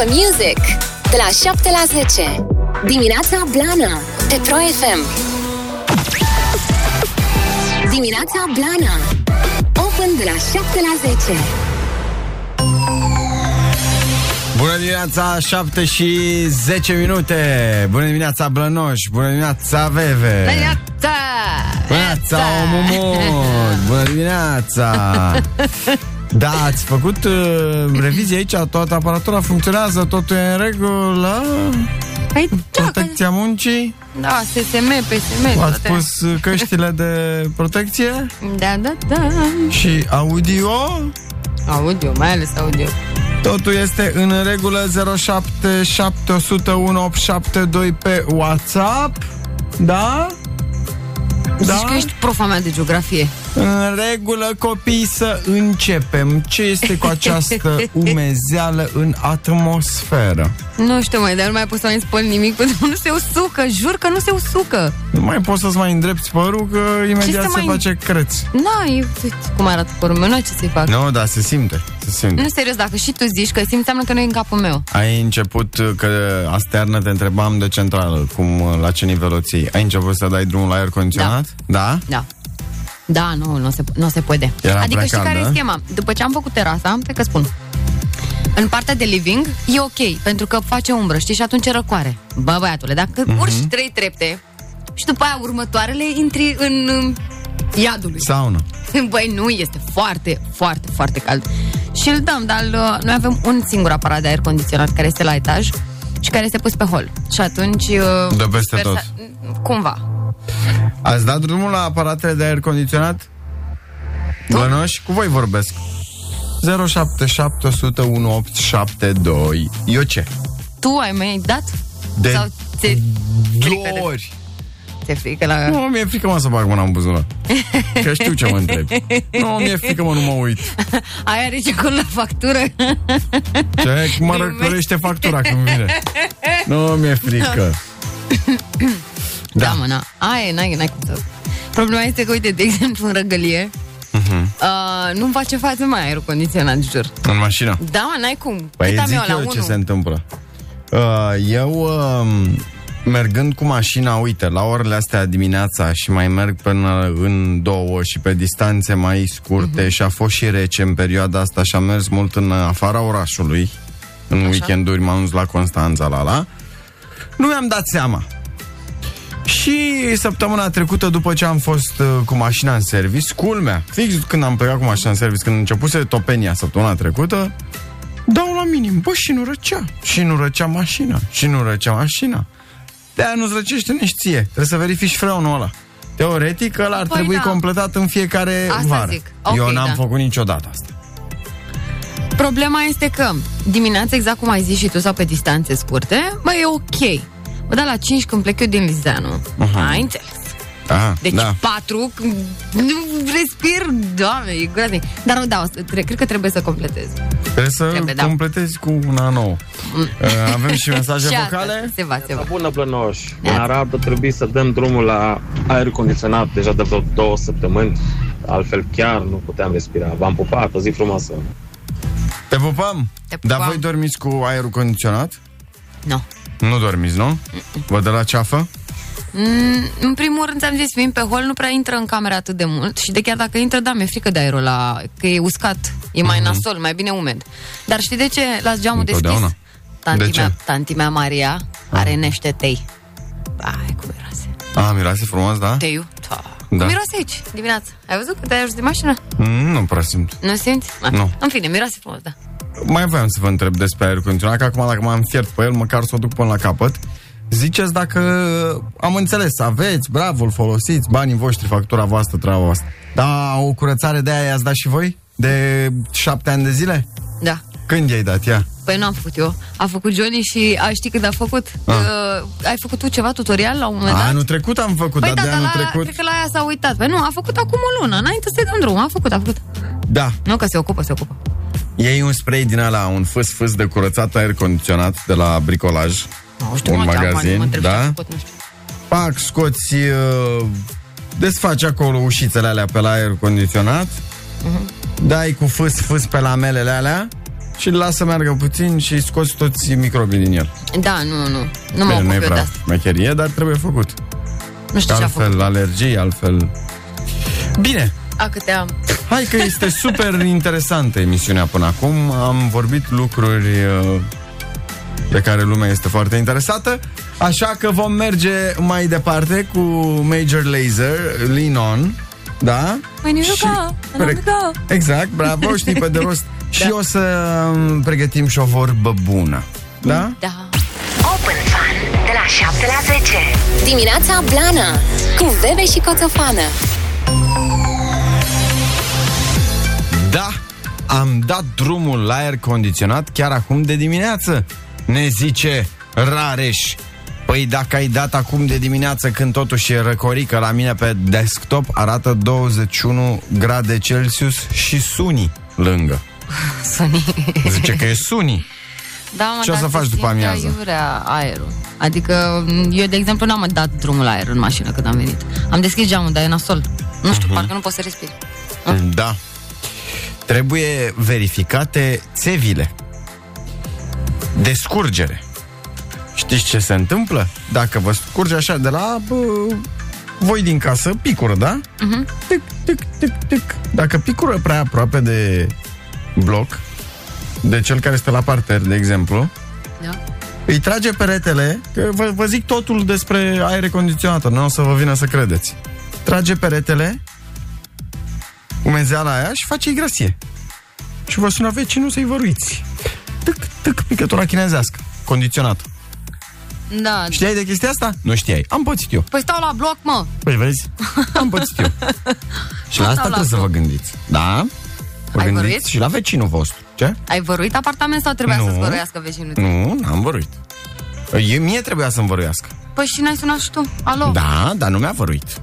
for Music de la 7 la 10. Dimineața Blana pe Pro FM. Dimineața Blana. Open de la 7 la 10. Bună dimineața, 7 și 10 minute Bună dimineața, Blănoș Bună dimineața, Veve Neața! Bună dimineața, Omumut Bună dimineața Da, ați făcut uh, revizie aici Toată aparatura funcționează Totul e în regulă Păi, da, Protecția muncii da, SSM, PSM. Ați toate. pus uh, căștile de protecție Da, da, da. Și audio Audio, mai ales audio. Totul este în regulă 0771101872 pe WhatsApp Da? Da? Zici că ești profa mea de geografie. În regulă, copii, să începem. Ce este cu această umezeală în atmosferă? Nu știu mai, dar nu mai pot să mai spun nimic pentru că nu se usucă. Jur că nu se usucă. Nu mai poți să-ți mai îndrepti părul, că imediat să se mai- face creț. Na, e, cum arată părul meu, nu ce să-i fac. Nu, da, se simte. Se simte. Nu, serios, dacă și tu zici că simți, înseamnă că nu e în capul meu. Ai început că astearnă te întrebam de centrală, cum, la ce nivel o ții. Ai început să dai drumul la aer condiționat? Da. Da. Da, nu, nu se, nu se poate. Era adică prea știi care e caldă? schema? După ce am făcut terasa, te că spun. În partea de living e ok, pentru că face umbră, știi, și atunci e răcoare. Bă, băiatule, dacă Mhm. uh-huh. urci trei trepte și după aia următoarele intri în um, iadului. Saună. Băi, nu, este foarte, foarte, foarte cald. Și îl dăm, dar uh, noi avem un singur aparat de aer condiționat care este la etaj și care este pus pe hol. Și atunci... uh, Dă peste sper tot. Să, cumva. Ați dat drumul la aparatele de aer condiționat? Bănoși, cu voi vorbesc. 0771101872 Eu ce? Tu ai mai dat? De Sau ți-e frică de... două ori. Ți-e frică la... Nu, mi-e frică mă să bag mâna în buzunar. Că știu ce mă întrebi. Nu, mi-e frică mă, nu mă uit. Aia are ce acolo la factură? Ce? Mă răcorește factura când vine. Nu, mi-e frică. da, da mă, na. Aia, n-ai, n-ai cum să... Problema este că, uite, de exemplu, în răgălie, Mhm. uh, nu-mi face față mai aerul condiționat, jur. În mașină. Da, mă, n-ai cum. Păi Cât am zic eu la eu ce unu? se întâmplă. Uh, eu, uh, mergând cu mașina, uite, la orele astea dimineața și mai merg până în două și pe distanțe mai scurte Mhm. și a fost și rece în perioada asta și am mers mult în afara orașului. În Așa. weekenduri m-am dus la Constanța, la la. Nu mi-am dat seama. Și săptămâna trecută, după ce am fost uh, cu mașina în service, culmea, fix când am plecat cu mașina în service, când începuse topenia săptămâna trecută, dau la minim, bă, și nu răcea. Și nu răcea mașina. Și nu răcea mașina. De-aia nu-ți răcește nici ție. Trebuie să verifici freonul ăla. Teoretic, ăla ar Păi trebui da. completat în fiecare Asta vară. zic. Ok, Eu n-am da. făcut niciodată asta. Problema este că dimineața, exact cum ai zis și tu, sau pe distanțe scurte, bă, e ok. Bă, dar la 5 când plec eu din Lizeanu, Aha. ai înțeles. Da, Deci da. 4, nu respir, doamne, e groaznic. Dar nu, da, o să- tre- cred că trebuie să completez. Trebuie să Trebuie, da. Mm. completezi cu una nouă. Uh, Avem și mesaje Și asta, vocale. Se va, se va. Bună, Blănoș! În Arad trebuie să dăm drumul la aer condiționat deja de vreo două săptămâni. Altfel chiar nu puteam respira. V-am pupat, o zi frumoasă! Te pupăm. Te Dar pupăm. voi dormiți cu aerul condiționat? Nu. Nu dormiți, nu? Vă dă la ceafă? Mm, în primul rând, ți-am zis, fiind pe hol, nu prea intră în cameră atât de mult și de chiar dacă intră, da, mi-e frică de aerul la, că e uscat, e mai nasol, mai bine umed. Dar știi de ce las geamul deschis? Întotdeauna. Tanti De ce? mea, tanti mea Maria are nește tei. Ai, cum miroase. A, miroase frumos, da? Teiu? Da. Da. Cum miroase aici, dimineața. Ai văzut că te-ai ajuns de mașină? Mm, Nu prea simt. Nu simți? Ah, Nu. În fine, miroase frumos, da. Mai voiam să vă întreb despre aerul condiționat, că acum dacă m-am fiert pe el, măcar să o duc până la capăt. Ziceți dacă am înțeles, aveți, bravo, îl folosiți, banii voștri, factura voastră, treaba voastră. Da, o curățare de aia i-ați dat și voi? De șapte ani de zile? Da. Când i-ai dat ea? Păi nu am făcut eu. A făcut Johnny și a ști când a făcut? Ah. Uh, ai făcut tu ceva tutorial la un moment dat? Anul trecut am făcut, Păi dar da, de dar anul la, trecut... cred că la aia s-a uitat. Păi nu, a făcut acum o lună, înainte să-i dăm drum. A făcut, a făcut. Da, Nu că se ocupă, se ocupă. Iei un spray din ala, un fâs-fâs de curățat aer condiționat de la bricolaj. Nu știu, un mă, acum magazin, mă întreb ce da? a făcut, nu știu. Pac, scoți, uh, desfaci acolo ușițele alea pe la aer condiționat, Mhm. dai cu fâs, fâs pe lamelele alea și îl lasă să meargă puțin și scoți toți microbii din el. Da, nu, nu. Nu mă Bine, nu ocup e eu de prea asta. mecherie, dar trebuie făcut. Nu știu ce a făcut. altfel alergii, altfel... Bine, A, câte am. Hai că este super interesantă emisiunea până acum. Am vorbit lucruri uh, de care lumea este foarte interesată. Așa că vom merge mai departe cu Major Laser, Lean On. Da? When you Și- go, and corect. I go. Exact, bravo, știi pe de rost. Și Da. o să um, pregătim și o vorbă bună. Da? Da. Open Fun de la 7 la 10. Dimineața Blana cu Bebe și Coțofană. Am dat drumul la aer condiționat chiar acum de dimineață. Ne zice Rareș. Păi dacă ai dat acum de dimineață când totuși e răcorică la mine pe desktop, arată 21 grade Celsius și suni lângă. Suni. Zice că e suni. Da, mă, Ce o dar să se faci după simte amiază? Aiurea aerul. Adică eu, de exemplu, n-am dat drumul la aer în mașină când am venit. Am deschis geamul, dar e nasol. Nu știu, parcă nu pot să respir. Da. Trebuie verificate țevile. De scurgere. Știți ce se întâmplă? Dacă vă scurge așa de la bă, voi din casă, picură, da? Uh-huh. Tic, tic, tic, tic. Dacă picură prea aproape de bloc, de cel care este la parter, de exemplu, Da? îi trage peretele, că vă, vă zic totul despre aer condiționat, nu o să vă vină să credeți. Trage peretele, umezeala aia și face igrasie. Și vă sună vecinul să-i văruiți. Tâc, tâc, picătura chinezească, condiționat. Da. Știai de chestia asta? Nu știai. Am pățit eu. Păi stau la bloc, mă. Păi vezi? Am pățit eu. și la Nu asta stau la trebuie să vă bloc. gândiți. Da? Vă Ai gândiți văruit? și la vecinul vostru. Ce? Ai văruit apartament sau trebuia Nu. să-ți văruiască vecinul? tău? Nu, n-am văruit. Eu, mie trebuia să-mi văruiască. Păi și n-ai sunat și tu? Alo? Da, dar nu mi-a văruit.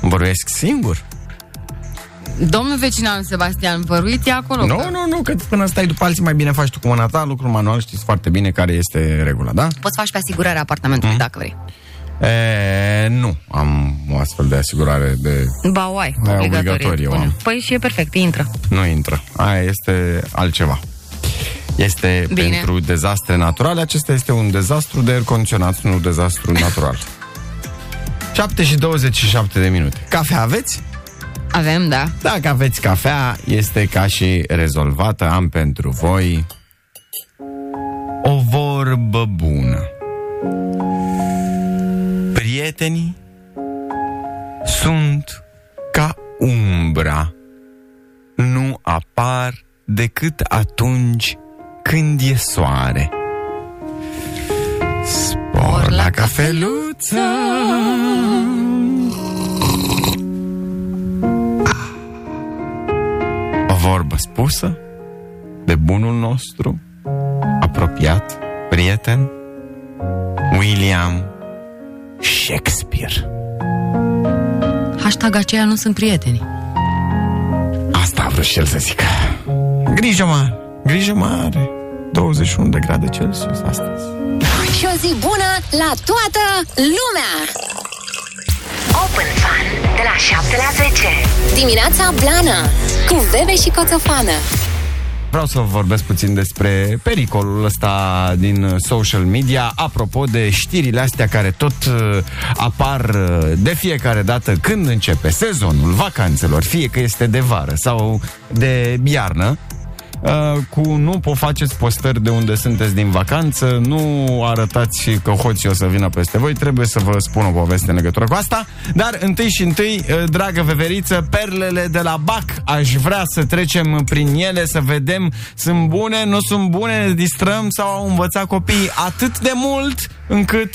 Îmi văruiesc singur. Domnul vecin al lui Sebastian, văruit e acolo. Nu, că nu, nu, că până stai după alții mai bine faci tu cu mâna ta, lucru manual, știți foarte bine care este regula, da? Poți faci pe asigurarea apartamentului, dacă vrei. E, nu, am o astfel de asigurare de... Ba, o ai, Aia obligatorie. obligatorie o Pune. am. Păi și e perfect, intră. Nu intră. Aia este altceva. Este Bine. pentru dezastre naturale, acesta este un dezastru de aer condiționat, nu un dezastru natural. 7 și 27 de minute. Cafea aveți? Avem, da. Dacă aveți cafea, este ca și rezolvată. Am pentru voi o vorbă bună. Prietenii sunt ca umbra. Nu apar decât atunci când e soare. Spor la cafeluță. Vorbă spusă de bunul nostru, apropiat, prieten, William Shakespeare. Hashtag aceia nu sunt prieteni. Asta a vrut și el să zică. Grijă mare, grijă mare. 21 de grade Celsius astăzi. Și o zi bună la toată lumea! Open Fun de la 7 la 10. Dimineața Blana cu Bebe și Coțofană. Vreau să vă vorbesc puțin despre pericolul ăsta din social media, apropo de știrile astea care tot uh, apar uh, de fiecare dată când începe sezonul vacanțelor, fie că este de vară sau de iarnă, uh, cu nu po faceți postări de unde sunteți din vacanță, nu arătați că hoții o să vină peste voi, trebuie să vă spun o poveste în legătură cu asta, dar întâi și întâi, uh, dragă veveriță, perlele de la BAC, aș vrea să trecem prin ele, să vedem sunt bune, nu sunt bune, ne distrăm sau au învățat copiii atât de mult încât,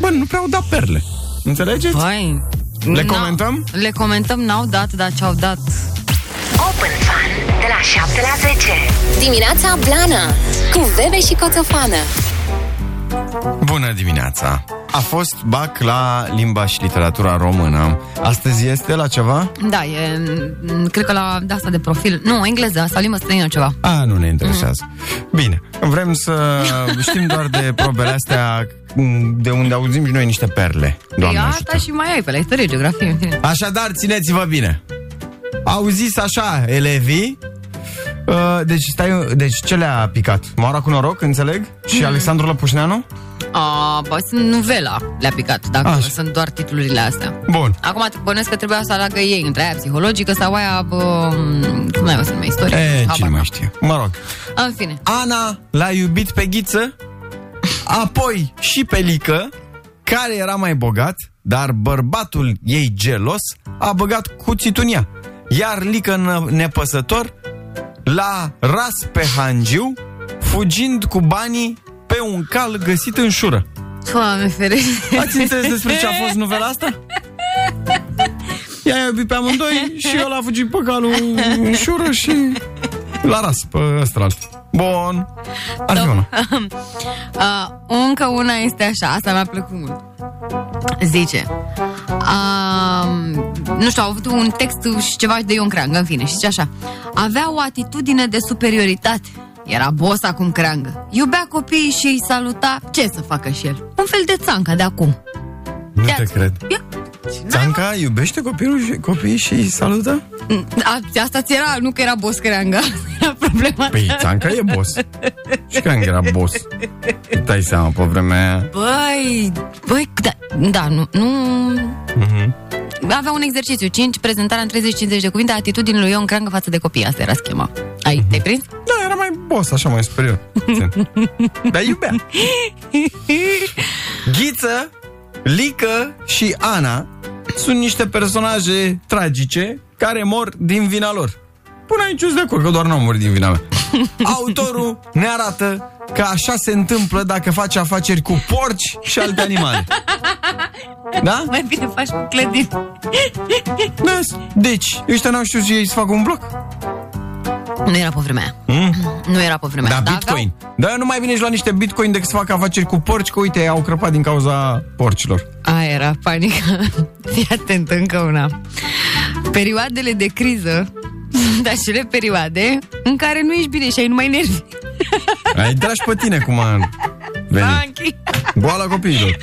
bă, nu prea au dat perle. Înțelegeți? Păi, Le n-au- comentăm? Le comentăm, n-au dat, dar ce-au dat. Open Fun de la 7 la 10. Dimineața Blana cu Bebe și Coțofană. Bună dimineața! A fost BAC la limba și literatura română. Astăzi este la ceva? Da, e, m, cred că la de asta de profil. Nu, engleză sau limbă străină ceva. A, nu ne interesează. Bine, vrem să știm doar de probele astea de unde auzim și noi niște perle. Doamne Păi ajută. asta și mai ai pe la istorie, geografie. în fine. Așadar, țineți-vă bine. Au zis așa elevii Uh, deci, stai, deci ce le-a picat? Moara cu noroc, înțeleg? Și Alexandru Lăpușneanu? A, bă, sunt novela le-a picat, dacă Așa. sunt doar titlurile astea. Bun. Acum te bănesc că trebuia să aleagă ei între aia psihologică sau aia, bă, cum mai o să numești, istorie? E, Habar cine n-am. mai știe? Mă rog. În fine. Ana l-a iubit pe Ghiță, apoi și pe Lică, care era mai bogat, dar bărbatul ei gelos a băgat cuțitul în ea. Iar Lică nă- nepăsător l-a ras pe Hangiu, fugind cu banii pe un cal găsit în șură. Doamne ferește. Ați înțeles despre ce a fost novela asta? Ea i-a iubit pe amândoi și el a fugit pe calul în șură și l-a ras pe ăsta alt. Bun. Ar fi una. Uh, încă una este așa, asta mi-a plăcut mult. Zice, uh, nu știu, au avut un text și ceva de Ion Creangă, în fine, și zice așa. Avea o atitudine de superioritate. Era boss acum creangă. Iubea copiii și îi saluta. Ce să facă și el? Un fel de țanca de acum. Nu te Ia-ți. cred. Ia. Țanca iubește copilul și copiii și îi salută? A, asta ți era, nu că era boss creangă. Era problema Păi ta. Țanca e boss. Și când era boss? Îți dai seama pe vremea aia. Băi, băi, da, da nu, nu... Mhm. Avea un exercițiu, 5, prezentarea în 30-50 de cuvinte, atitudinii lui Ion Creangă față de copii, asta era schema. Ai, te-ai prins? Da, era mai boss, așa mai superior. Puțin. Dar iubea. Ghiță, Lică și Ana sunt niște personaje tragice care mor din vina lor. Până aici sunt de acord că doar n-au murit din vina mea. Autorul ne arată că așa se întâmplă dacă faci afaceri cu porci și alte animale. Da? Mai bine faci cu clădiri. Da. Deci, ăștia n-au știut și ei să facă un bloc? Nu era pe vremea aia. Mm? Nu era pe vremea Da, aia. bitcoin. Dar nu mai bine și la niște bitcoin decât să facă afaceri cu porci, că uite, au crăpat din cauza porcilor. Aia era panică. Fii atent, încă una. Perioadele de criză sunt acele perioade în care nu ești bine și ai numai nervi. Ai dragi pe tine cum a venit. Anchi. Boala copiilor.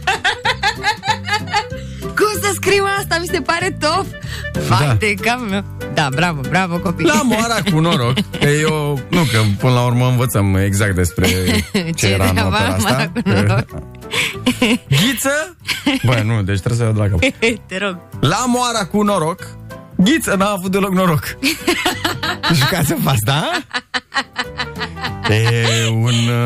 Cum să scriu asta? Mi se pare top. Vai de capul meu. Da, bravo, bravo copii. La moara cu noroc. Că eu, nu, că până la urmă învățăm exact despre ce, Ce era în era opera moara asta. cu noroc. Ghiță? Bă, nu, deci trebuie să iau de la cap. Te rog. La moara cu noroc, Ghiță n-a avut deloc noroc. Jucați în fast, da? E un,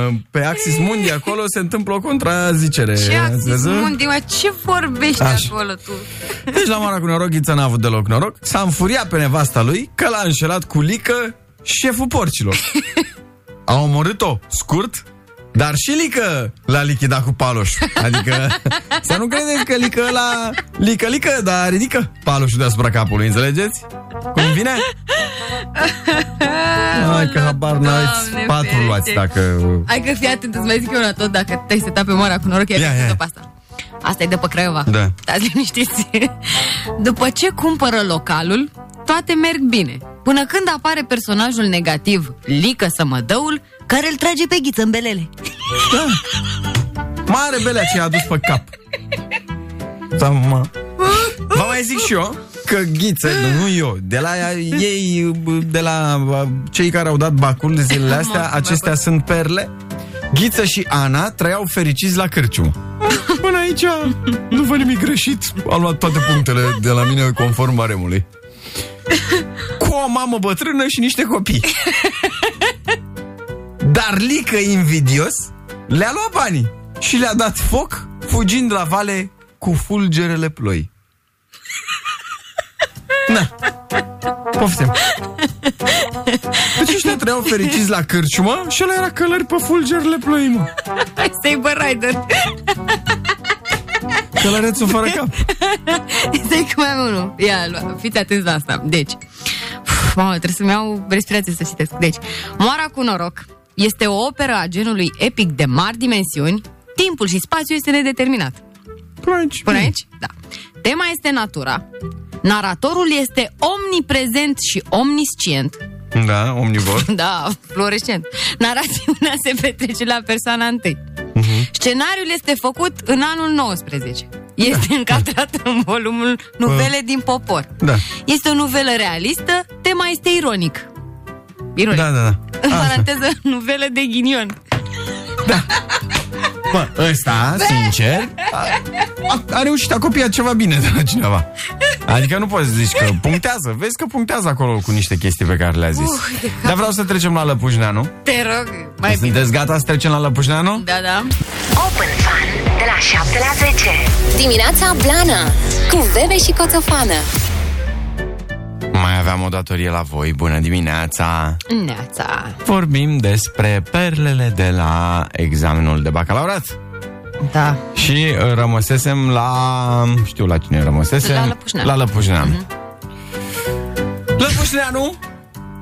uh, pe Axis Mundi acolo se întâmplă o contrazicere. Ce Ați axis văzut? mundi, mă? Ce vorbești Așa. acolo tu? Deci la moara cu noroc Ghiță n-a avut deloc noroc S-a înfuriat pe nevasta lui Că l-a înșelat cu Lică Șeful porcilor A omorât-o scurt dar și Lică l-a lichidat cu paloș Adică Să nu credeți că Lică la Lică, Lică, dar ridică paloșul deasupra capului Înțelegeți? Cum vine? Hai că habar n-aveți Doamne Patru ferește. luați dacă Hai că fii atent, îți mai zic eu una tot Dacă te-ai setat pe moara cu noroc, Ia, e ia. pe asta Asta e de pe Craiova Da. Stați liniștiți După ce cumpără localul Toate merg bine Până când apare personajul negativ Lică Sămădăul Care îl trage pe ghiță în belele Da. Mare belea ce a adus pe cap. Da, mă. Vă mai zic și eu că ghiță, nu eu, de la ei, de la cei care au dat bacul de zilele astea, Mă, acestea sunt perle. Ghiță și Ana trăiau fericiți la cârciumă. Până aici nu văd nimic greșit. Am luat toate punctele de la mine conform baremului. Cu o mamă bătrână și niște copii. Dar Lică invidios le-a luat banii și le-a dat foc fugind la vale cu fulgerele ploi. Na, poftim. Deci ăștia trăiau fericiți la cârciumă și ăla era călări pe fulgerele ploi, mă. Saber Rider Călărețul fără cap. Zic mai am unul Ia, lua- fiți atenți la asta Deci Uf, Mamă, trebuie să-mi iau respirație să citesc Deci, Moara cu noroc este o operă a genului epic de mari dimensiuni Timpul și spațiul este nedeterminat Până aici. Până aici? Da. Tema este natura. Naratorul este omniprezent și omniscient. Da, omnivor. Da, fluorescent. Narațiunea se petrece la persoana întâi. Mhm. Scenariul este făcut în anul 19. Este încadrat în volumul Nuvele din popor. Da. Este o novelă realistă, tema este ironic. Biruri. Da, da, da. În Așa. paranteză, nuvele de ghinion. Bă, ăsta, sincer, a, a, a reușit, a copiat ceva bine de la cineva. Adică nu poți să zici că punctează. Vezi că punctează acolo cu niște chestii pe care le-a zis. Uh, de cap. Dar vreau să trecem la Lăpușneanu. Te rog, mai bine. Sunteți gata să trecem la Lăpușneanu? Da, da. Open Fun de la 7 la 10. Dimineața Blana cu Bebe și Coțofană. Mai aveam o datorie la voi. Bună dimineața! Neața. Vorbim despre perlele de la examenul de bacalaureat. Da. Și uh, rămăsesem la... Știu la cine rămăsesem. La Lăpușneanu. La Lăpușneanu. Lăpușneanu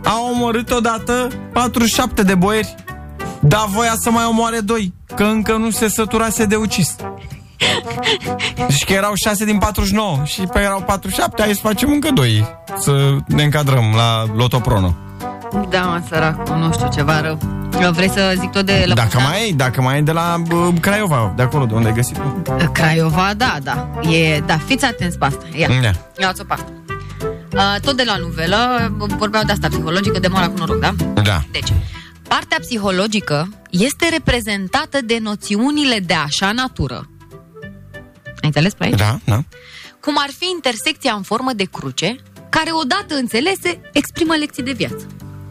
a omorât odată 47 de boieri, dar voia să mai omoare doi, că încă nu se săturase de ucis. Deci că erau 6 din 49 și pe erau 47, hai să facem încă doi, să ne încadrăm la Lotoprono. Da, mă, săracul, nu știu, ceva rău. Vrei să zic tot de Dacă Lăpușneanu? mai e, dacă mai e de la bă, Craiova, de acolo de unde ai găsit Craiova, da, da. E, da, fiți atenți pe asta. Ia, Da. ia-ți-o pe asta. Uh, tot de la novelă, vorbeau de asta psihologică, de moara cu noroc, da? Da. Deci, partea psihologică este reprezentată de noțiunile de așa natură. Ai înțeles pe aici? Da, da. Cum ar fi intersecția în formă de cruce, care odată înțelese exprimă lecții de viață.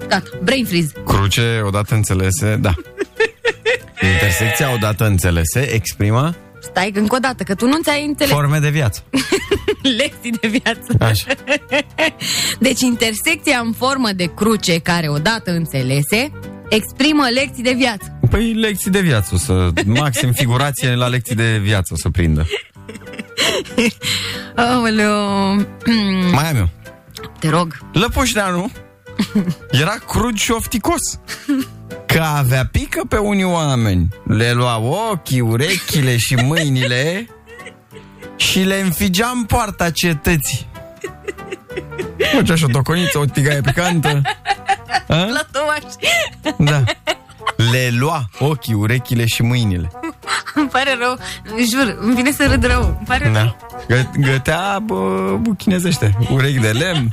Gata, brain freeze. Cruce, odată înțelese, da. Intersecția odată înțelese exprimă Stai încă o dată, că tu nu ți-ai înțeles forme de viață. lecții de viață. Așa. Deci intersecția în formă de cruce, care odată înțelese, exprimă lecții de viață. Păi lecții de viață, o să, maxim figurație la lecții de viață o să prindă. Aoleu. Mai am eu. Te rog. Lăpușneanu era crud și ofticos. Că avea pică pe unii oameni. Le lua ochii, urechile și mâinile și le înfigea în poarta cetății. Făcea și o toconiță, o tigaie picantă. A? La tomaș. Da. Le lua ochii, urechile și mâinile. Îmi pare rău. Jur, îmi vine să râd rău. Îmi pare rău. Da. Gă- Gătea bă, bă, chinezește. Urechi de lemn.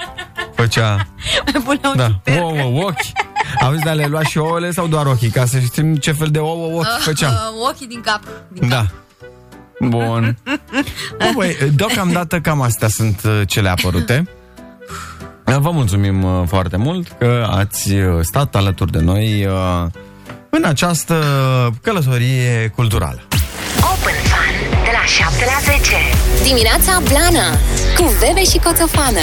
Făcea... Mai pune un Da. Ouă, ochi. Auzi, dar le lua și ouăle sau doar ochii? Ca să știm ce fel de ouă ochi făcea. Uh, ochii din cap. Din Da. Bun. Bă, băi, deocamdată cam astea sunt uh, cele apărute. Vă mulțumim uh, foarte mult că ați uh, stat alături de noi uh, în această călătorie culturală. Open Fun de la 7 la 10. Dimineața Blana cu Bebe și Coțofană.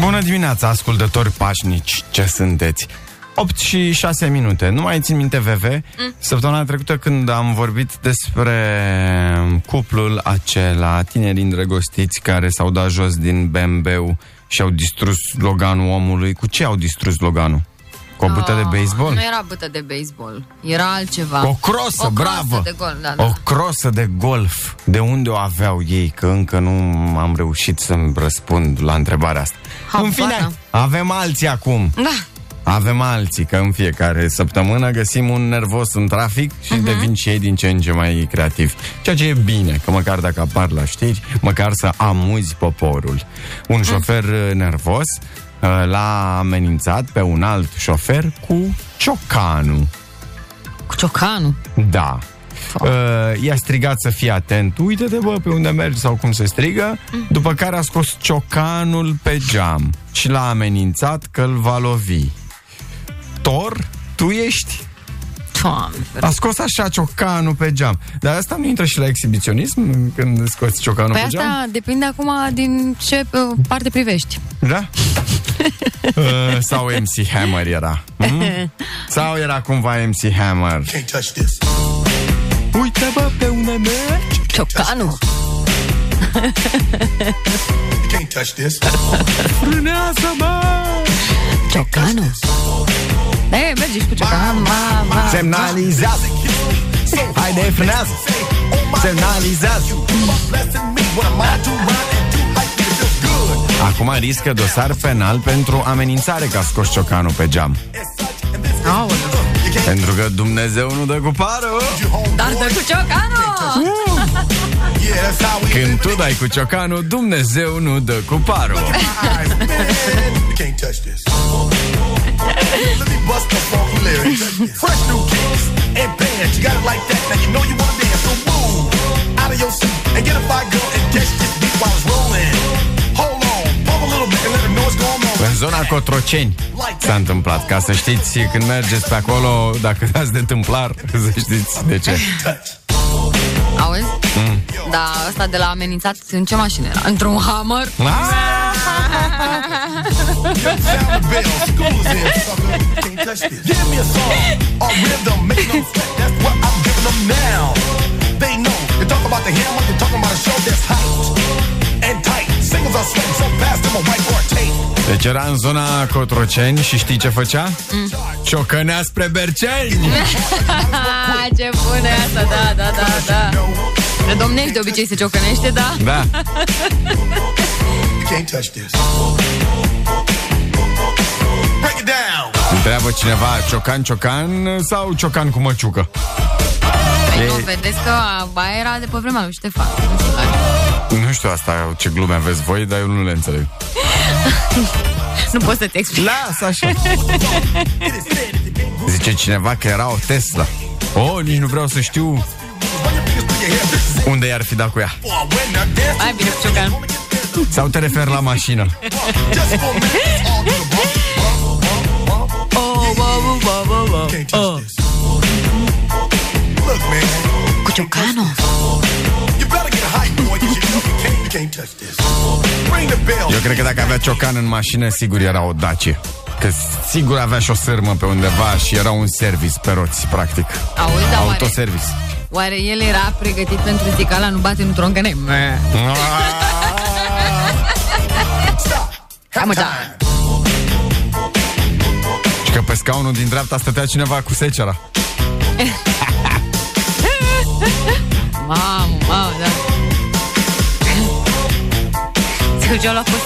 Bună dimineața, ascultători pașnici, ce sunteți? 8 și 6 minute. Nu mai țin minte VV. Mm. Săptămâna trecută când am vorbit despre cuplul acela, tineri îndrăgostiți care s-au dat jos din BMW și au distrus sloganul omului. Cu ce au distrus sloganul? Cu o bută de baseball? Nu era bătă de baseball. Era altceva. O crosă, o bravo! Crosă de gol, da, da. O crosă de golf. De unde o aveau ei? Că încă nu am reușit să-mi răspund la întrebarea asta. Habar în fine, n-am. avem alții acum. Da. Avem alții, că în fiecare săptămână găsim un nervos în trafic și uh-huh. devin și ei din ce în ce mai creativi. Ceea ce e bine, că măcar dacă apar la știri, măcar să amuzi poporul. Un șofer uh, nervos uh, l-a amenințat pe un alt șofer cu ciocanul. Cu ciocanul. Da. Uh, i-a strigat să fie atent Uite-te bă pe unde mergi sau cum se strigă După care a scos ciocanul pe geam Și l-a amenințat că îl va lovi Tor, tu ești Doamne, A scos așa ciocanul pe geam Dar asta nu intră și la exhibiționism Când scoți ciocanul Păi pe geam? asta depinde acum din ce uh, parte privești. Da? uh, sau MC Hammer era mm? Sau era cumva MC Hammer Can't touch this. Uite bă pe unde mergi Ciocanul. You can't touch this. Frânează bă Ciocanul. Da, e, mergi și cu ciocanul. Ma, ma. Semnalizează Haide, frânează Semnalizează Acum riscă dosar penal pentru amenințare că a scos ciocanul pe geam Aoleu. Pentru că Dumnezeu nu dă cu pară Dar dă cu ciocanul! Yeah, that's how we Când tu dai cu ciocanul, Dumnezeu nu dă cu pară eyes, man. You can't touch this. Let me bust the funky lyrics. Fresh new kicks and bands. You got it like that. Now you know you wanna dance. So move out of your seat and get a fire girl and catch this beat while it's rolling. Hold on, pump a little bit and let them know what's going on. În zona Cotroceni s-a întâmplat. Ca să știți, când mergeți pe acolo, dacă dați de întâmplar, să știți de ce. Touch. Auzi? Mm. Da, ăsta de la amenințat, în ce mașină era? Într-un Hammer? Sound the bell. School is in, sucker. Can't touch this. Give me a song or rhythm. Make no sweat. That's what I'm giving them now. They know. You talk about the hammer. You're talking about a show that's hyped Deci era în zona Cotroceni și știi ce făcea? Mm. Ciocănea spre Berceni! Ah, ce bună e asta, da, da, da, da. Redomnești de obicei se ciocănește, da? Da, You can't touch this. Break it down. întreabă cineva Ciocan, ciocan sau ciocan cu măciucă? Păi E- nu, vedeți că aia era de pe vremea lui Ștefan. Nu știu care. Nu știu asta ce glume aveți voi, dar eu nu le înțeleg. Nu pot să te explic. Lasă așa. Zice cineva că era o Tesla. Oh, nici nu vreau să știu unde i-ar fi dat cu ea. Boy, when the dance Hai bine, cu ciocan. Sau te referi la mașină? just for a minute, all to bell. Eu cred că dacă avea ciocan în mașină, sigur era o Dacie. Că sigur avea și o sârmă pe undeva și era un service pe roți, practic. Auzi, dar oare, Autoservice. oare el era pregătit pentru zicala nu bate, nu troncăne? Hai mă, da. Și că pe scaunul din dreapta stătea cineva cu secera. Mamă, mamă, da. Se duceau la post.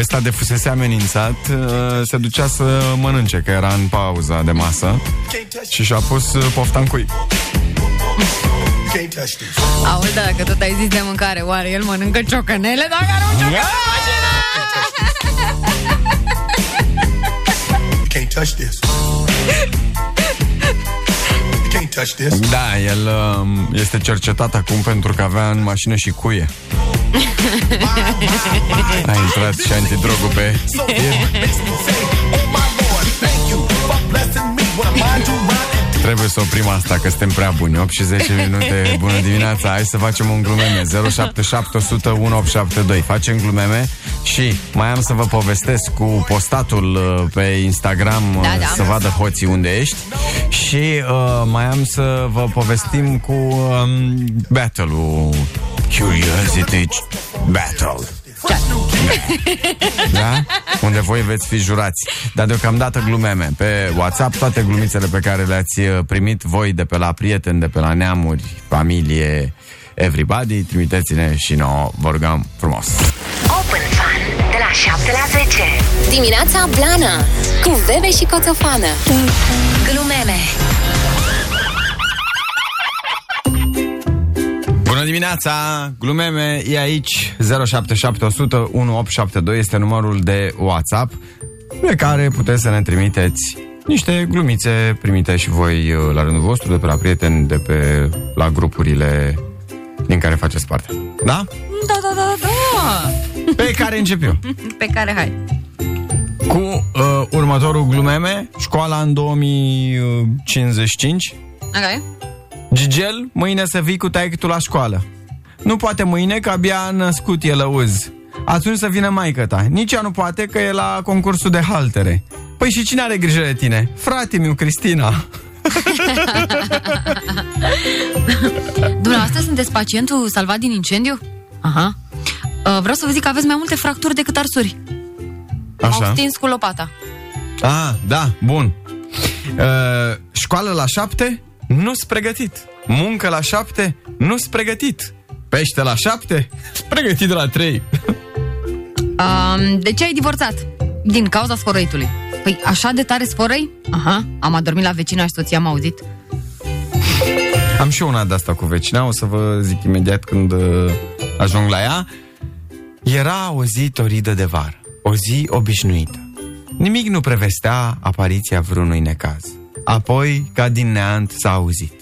Ăsta de fusese amenințat uh, se ducea să mănânce, că era în pauza de masă Can't touch și și-a pus uh, pofta în cui. You can't touch this. Auzi, da, dacă tot ai zis de mâncare, oare el mănâncă ciocănele dacă are un ciocan în mașină? You can't touch this. You can't touch this. Da, el um, este cercetat acum pentru că avea în mașină și cuie. A intrat și antidrogul pe... So it makes me say, oh my lord, thank you for blessing me with a mind to rhyme and Trebuie să oprim asta, că suntem prea buni. 8 și 10 minute, bună dimineața. Hai să facem un glumeme 077 100 1872 Facem glumeme și mai am să vă povestesc Cu postatul uh, pe Instagram uh, Da, da. Să vadă hoții unde ești Și uh, mai am să vă povestim Cu um, battle-ul Curiosity Battle da? Unde voi veți fi jurați. Dar deocamdată glumeme. Pe WhatsApp toate glumițele pe care le-ați uh, primit voi de pe la prieteni, de pe la neamuri, familie, everybody, trimiteți-ne și nouă, vă rugăm frumos. Open Fun de la 7 la 10. Dimineața Blana cu Bebe și Coțofană. Glumeme. Bună dimineața! Glumeme e aici 077100 1872 este numărul de WhatsApp pe care puteți să ne trimiteți niște glumițe primite și voi uh, la rândul vostru de pe la prieteni, de pe la grupurile din care faceți parte. Da? Da, da, da, da. Pe care încep eu. Pe care hai. Cu uh, următorul glumeme, școala în 2055. Ok. Gigel, mâine să vii cu taică la școală. Nu poate mâine, că abia a născut el lăuz. Atunci să vină maică ta. Nici ea nu poate, că e la concursul de haltere. Păi și cine are grijă de tine? Frate meu, Cristina. Dumneavoastră sunteți pacientul salvat din incendiu? Aha. Uh, vreau să vă zic că aveți mai multe fracturi decât arsuri. Au Așa. stins cu lopata. Ah, da, bun. Uh, școală la șapte? Nu-s pregătit. Muncă la șapte? Nu-s pregătit. Pește la șapte? Pregătit de la trei. Um, de ce ai divorțat? Din cauza sfărăitului. Păi așa de tare sfărăi? Aha, am adormit la vecina și soția m-a auzit. Am și eu una de asta cu vecina, o să vă zic imediat când uh, ajung la ea. Era o zi toridă de vară, o zi obișnuită. Nimic nu prevestea apariția vreunui necaz. Apoi, ca din neant, s-a auzit.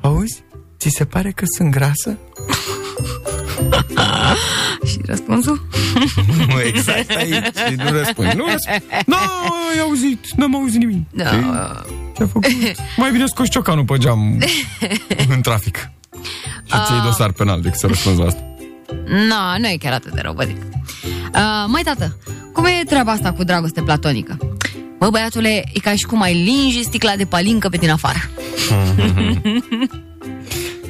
Auzi? Ți se pare că sunt grasă? Și răspunsul? Nu, exact aici. Și nu răspund. Nu răspund. Nu, ai auzit. N-am auzit nimic. Da. Ei, Ce-a făcut? Mai bine scoți ciocanul pe geam în trafic. Și ți iei dosar penal decât să răspunzi la asta. Nu, nu e chiar atât de rău, vă zic. Uh, mai tată, cum e treaba asta cu dragoste platonică? Bă, băiatule, e ca și cum ai lingi sticla de palincă pe din afară.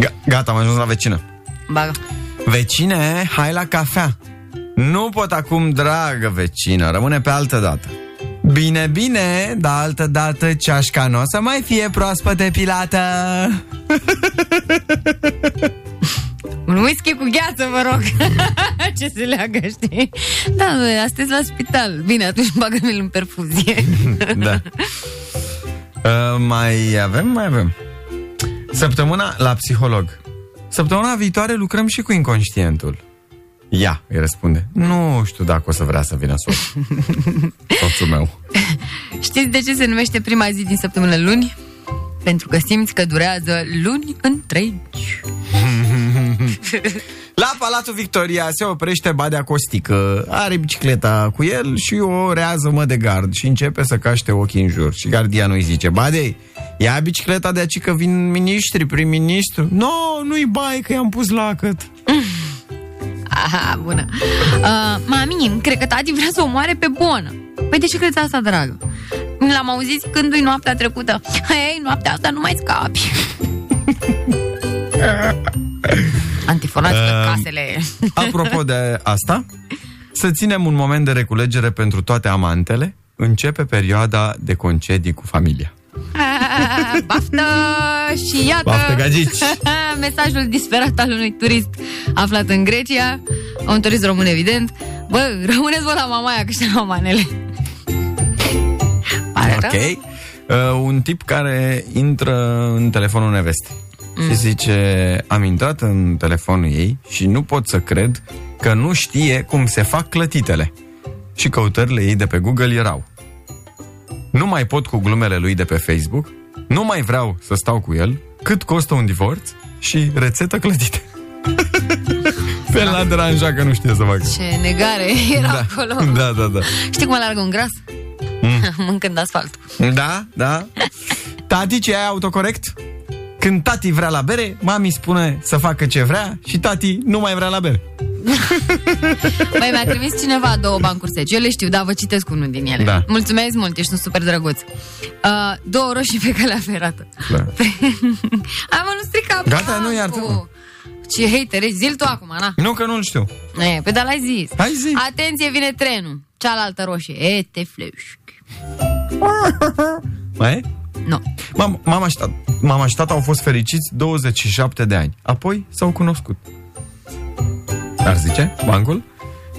Ga- Gata, am ajuns la vecină. Bagă. Vecine, hai la cafea. Nu pot acum, dragă vecină, rămâne pe altă dată. Bine, bine, dar altă dată ceașca nu o să mai fie proaspăt depilată. Un whisky cu gheață, vă rog. Ce se leagă, știi? Da, bă, astăzi la spital. Bine, atunci bagă-mi în perfuzie. da. Uh, mai avem? Mai avem. Săptămâna la psiholog. Săptămâna viitoare lucrăm și cu inconștientul. Ia, îi răspunde. Nu știu dacă o să vrea să vină soțul. Soțul meu. Știți de ce se numește prima zi din săptămână luni? Pentru că simți că durează luni întregi. La Palatul Victoria se oprește Badea Costică, are bicicleta cu el și o rează mă de gard și începe să caște ochii în jur. Și gardianul îi zice, Badei, ia bicicleta de aici că vin miniștri, prim-ministru. Nu, no, nu-i bai că i-am pus lacăt. Aha, bună. Uh, mami, cred că tati vrea să o moare pe bonă. Păi de ce crezi asta, dragă? L-am auzit zicându-i noaptea trecută. Hei, noaptea asta nu mai scapi. Antifonați uh, casele. Apropo de asta, să ținem un moment de reculegere pentru toate amantele. Începe perioada de concedii cu familia. Ah, Baftă și iată Baftă, gagici! Mesajul disperat al unui turist aflat în Grecia Un turist român, evident Bă, rămâneți vă la mamaia că și manele Pare Ok. rău? Uh, un tip care intră în telefonul nevestei și zice, am intrat în telefonul ei și nu pot să cred că nu știe cum se fac clătitele. Și căutările ei de pe Google erau. Nu mai pot cu glumele lui de pe Facebook, nu mai vreau să stau cu el, cât costă un divorț și rețetă clătite. Pe l-a deranjat că nu știe să facă. Ce negare era Da, acolo da, da, da. Știi cum alargă un gras? Mm. Mâncând asfaltul Da, da. Tati, ce ai autocorect? Când tati vrea la bere, mami spune să facă ce vrea și tati nu mai vrea la bere. Băi, mi-a trimis cineva două bancuri seci Eu le știu, dar vă citesc unul din ele Da. Mulțumesc mult, ești un super drăguț uh, Două roșii pe calea ferată Da. Am mă, nu strica Gata, bancul. nu, iartă-mă. Ce hater ești, zi-l tu acum, na Nu că nu-l știu. E, pe da l-ai zis Hai zi. Atenție, vine trenul Cealaltă roșie, e, te flești Mai e? Nu Mam, mama, și tata, mama și tata au fost fericiți 27 de ani. Apoi s-au cunoscut. Ar zice, bancul.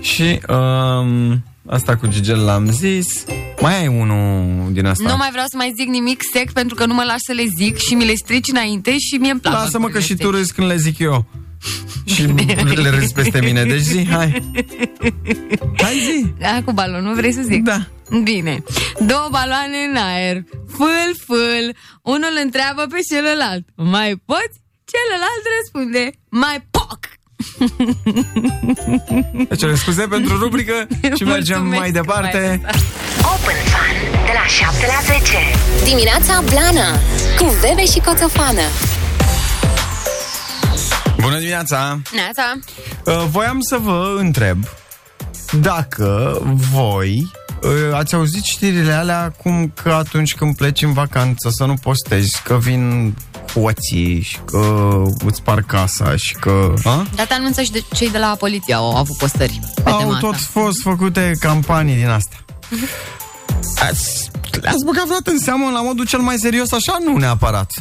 Și um, asta cu Gigel l-am zis. Mai ai unul din asta. Nu mai vreau să mai zic nimic sec Pentru că nu mă lași să le zic Și mi le strici înainte și mie îmi plac Lasă-mă că bancurile și tu seci. râzi când le zic eu. Și le râzi peste mine. Deci zi, hai. Hai zi. Da, cu balonul vrei să zic? Da. Bine. Două baloane în aer. Fâl, fâl. Unul întreabă pe celălalt. Mai poți? Celălalt răspunde. Mai poc. Deci, scuze pentru rubrică și mergem Mulțumesc mai că departe. m-ai lăsat. Open Fun de la 7 la 10. Dimineața Blana cu Bebe și Coțofană. Bună dimineața! Neața. Uh, Voiam să vă întreb dacă voi uh, ați auzit știrile alea cum că atunci când pleci în vacanță să nu postezi, că vin hoții și că îți spar casa și că... A? Data anunță și de cei de la poliție au avut postări pe Au tema tot asta. fost făcute campanii din astea. Ați, le-ați băgat vreodată în seamă la modul cel mai serios așa? Nu neapărat.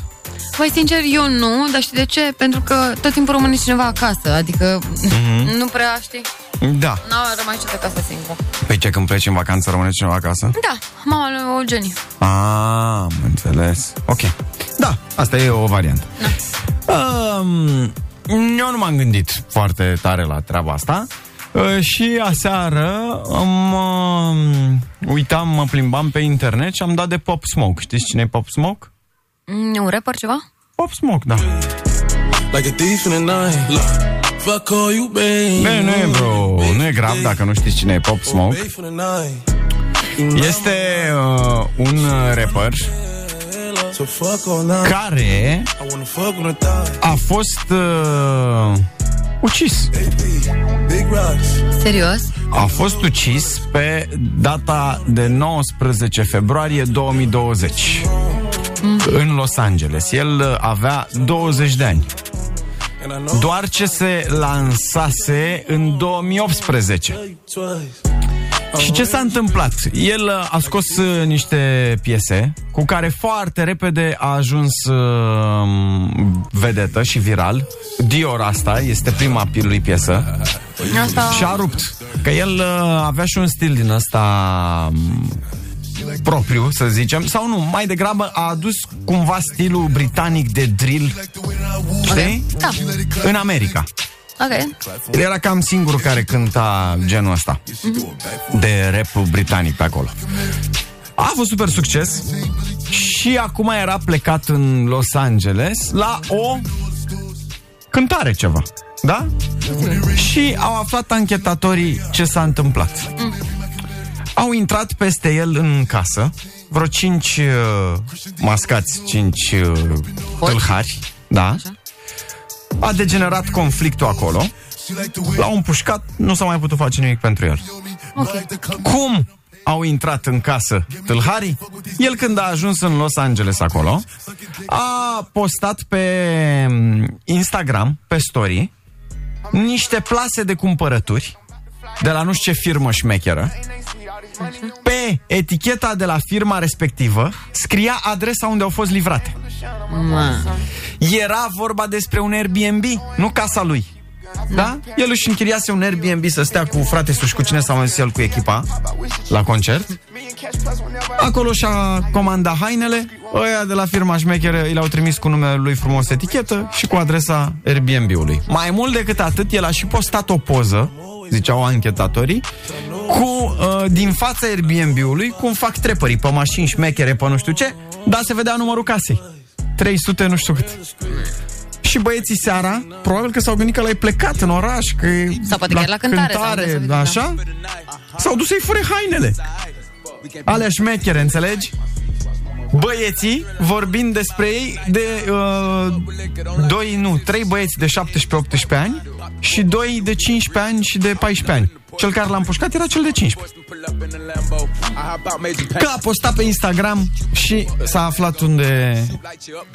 Păi, sincer, eu nu, dar știi de ce? Pentru că tot timpul rămâne cineva acasă, adică Mhm. nu prea știi. Da. Nu, rămâne niciodată acasă singur. Păi ce, când pleci în vacanță rămâne cineva acasă? Da, mama lui Eugenie. Ah, am înțeles. Ok. Da, asta e o variantă. Um, eu nu m-am gândit foarte tare la treaba asta. Uh, și aseară mă uitam, mă plimbam pe internet și am dat de Pop Smoke. Știți cine e Pop Smoke? Mm, Un rapper ceva? Pop Smoke, da. Like a thief in the night. Look, fuck all you bang. Nu, nu e, bro, nu e grav dacă nu știți cine e Pop Smoke. Wait for the night. Este uh, un uh, rapper So fuck all night. care I wanna fuck on a thigh. a fost uh, ucis. Big rocks. Serios? A fost ucis pe data de 19 februarie 2020 în Los Angeles. El uh, avea 20 de ani. And I know Doar ce se lansase în 2018. twice. Și ce s-a întâmplat? El uh, a scos uh, niște piese cu care foarte repede a ajuns uh, vedetă și viral. Dior asta este prima lui piesă Asta... și a rupt. Că el uh, avea și un stil din ăsta um, propriu, să zicem, sau nu, mai degrabă a adus cumva stilul britanic de drill, știi? Da. În America. Ok. El era cam singurul care cânta genul ăsta de rap britanic pe acolo. A avut super succes și acum era plecat în Los Angeles la o cântare ceva. Da? Și au aflat anchetatorii ce s-a întâmplat. Au intrat peste el în casă vreo cinci uh, mascați, cinci uh, tâlhari, da? A degenerat conflictul acolo. L-au împușcat, nu s-a mai putut face nimic pentru el. Cum au intrat în casă tâlharii? El când a ajuns în Los Angeles acolo, a postat pe mm, Instagram, pe story, niște plase de cumpărături de la nu știu ce firmă șmecheră. Pe eticheta de la firma respectivă scria adresa unde au fost livrate. Mă. Era vorba despre un Airbnb, nu casa lui. Da? El își închiriase un Airbnb să stea cu frate și cu cine s-a mai el cu echipa la concert. Acolo și-a comandat hainele, ăia de la firma șmecheră i l-au trimis cu numele lui frumos etichetă și cu adresa Airbnb-ului. Mai mult decât atât, el a și postat o poză, ziceau anchetatorii, cu, uh, din fața Airbnb-ului, cum fac trepării pe mașini șmechere, pe nu știu ce, dar se vedea numărul casei. 300 nu știu cât. Și băieții seara, probabil că s-au gândit că l-ai plecat în oraș, că e Sau poate că e la cântare, sau unde se vede, da. așa, s-au dus să-i fure hainele. Alea șmechere, înțelegi? Băieții, vorbind despre ei, de uh, doi, nu, trei băieți de 17-18 ani și doi de 15 ani și de 14 ani. Cel care l-a împușcat era cel de 15. Că a postat pe Instagram și s-a aflat unde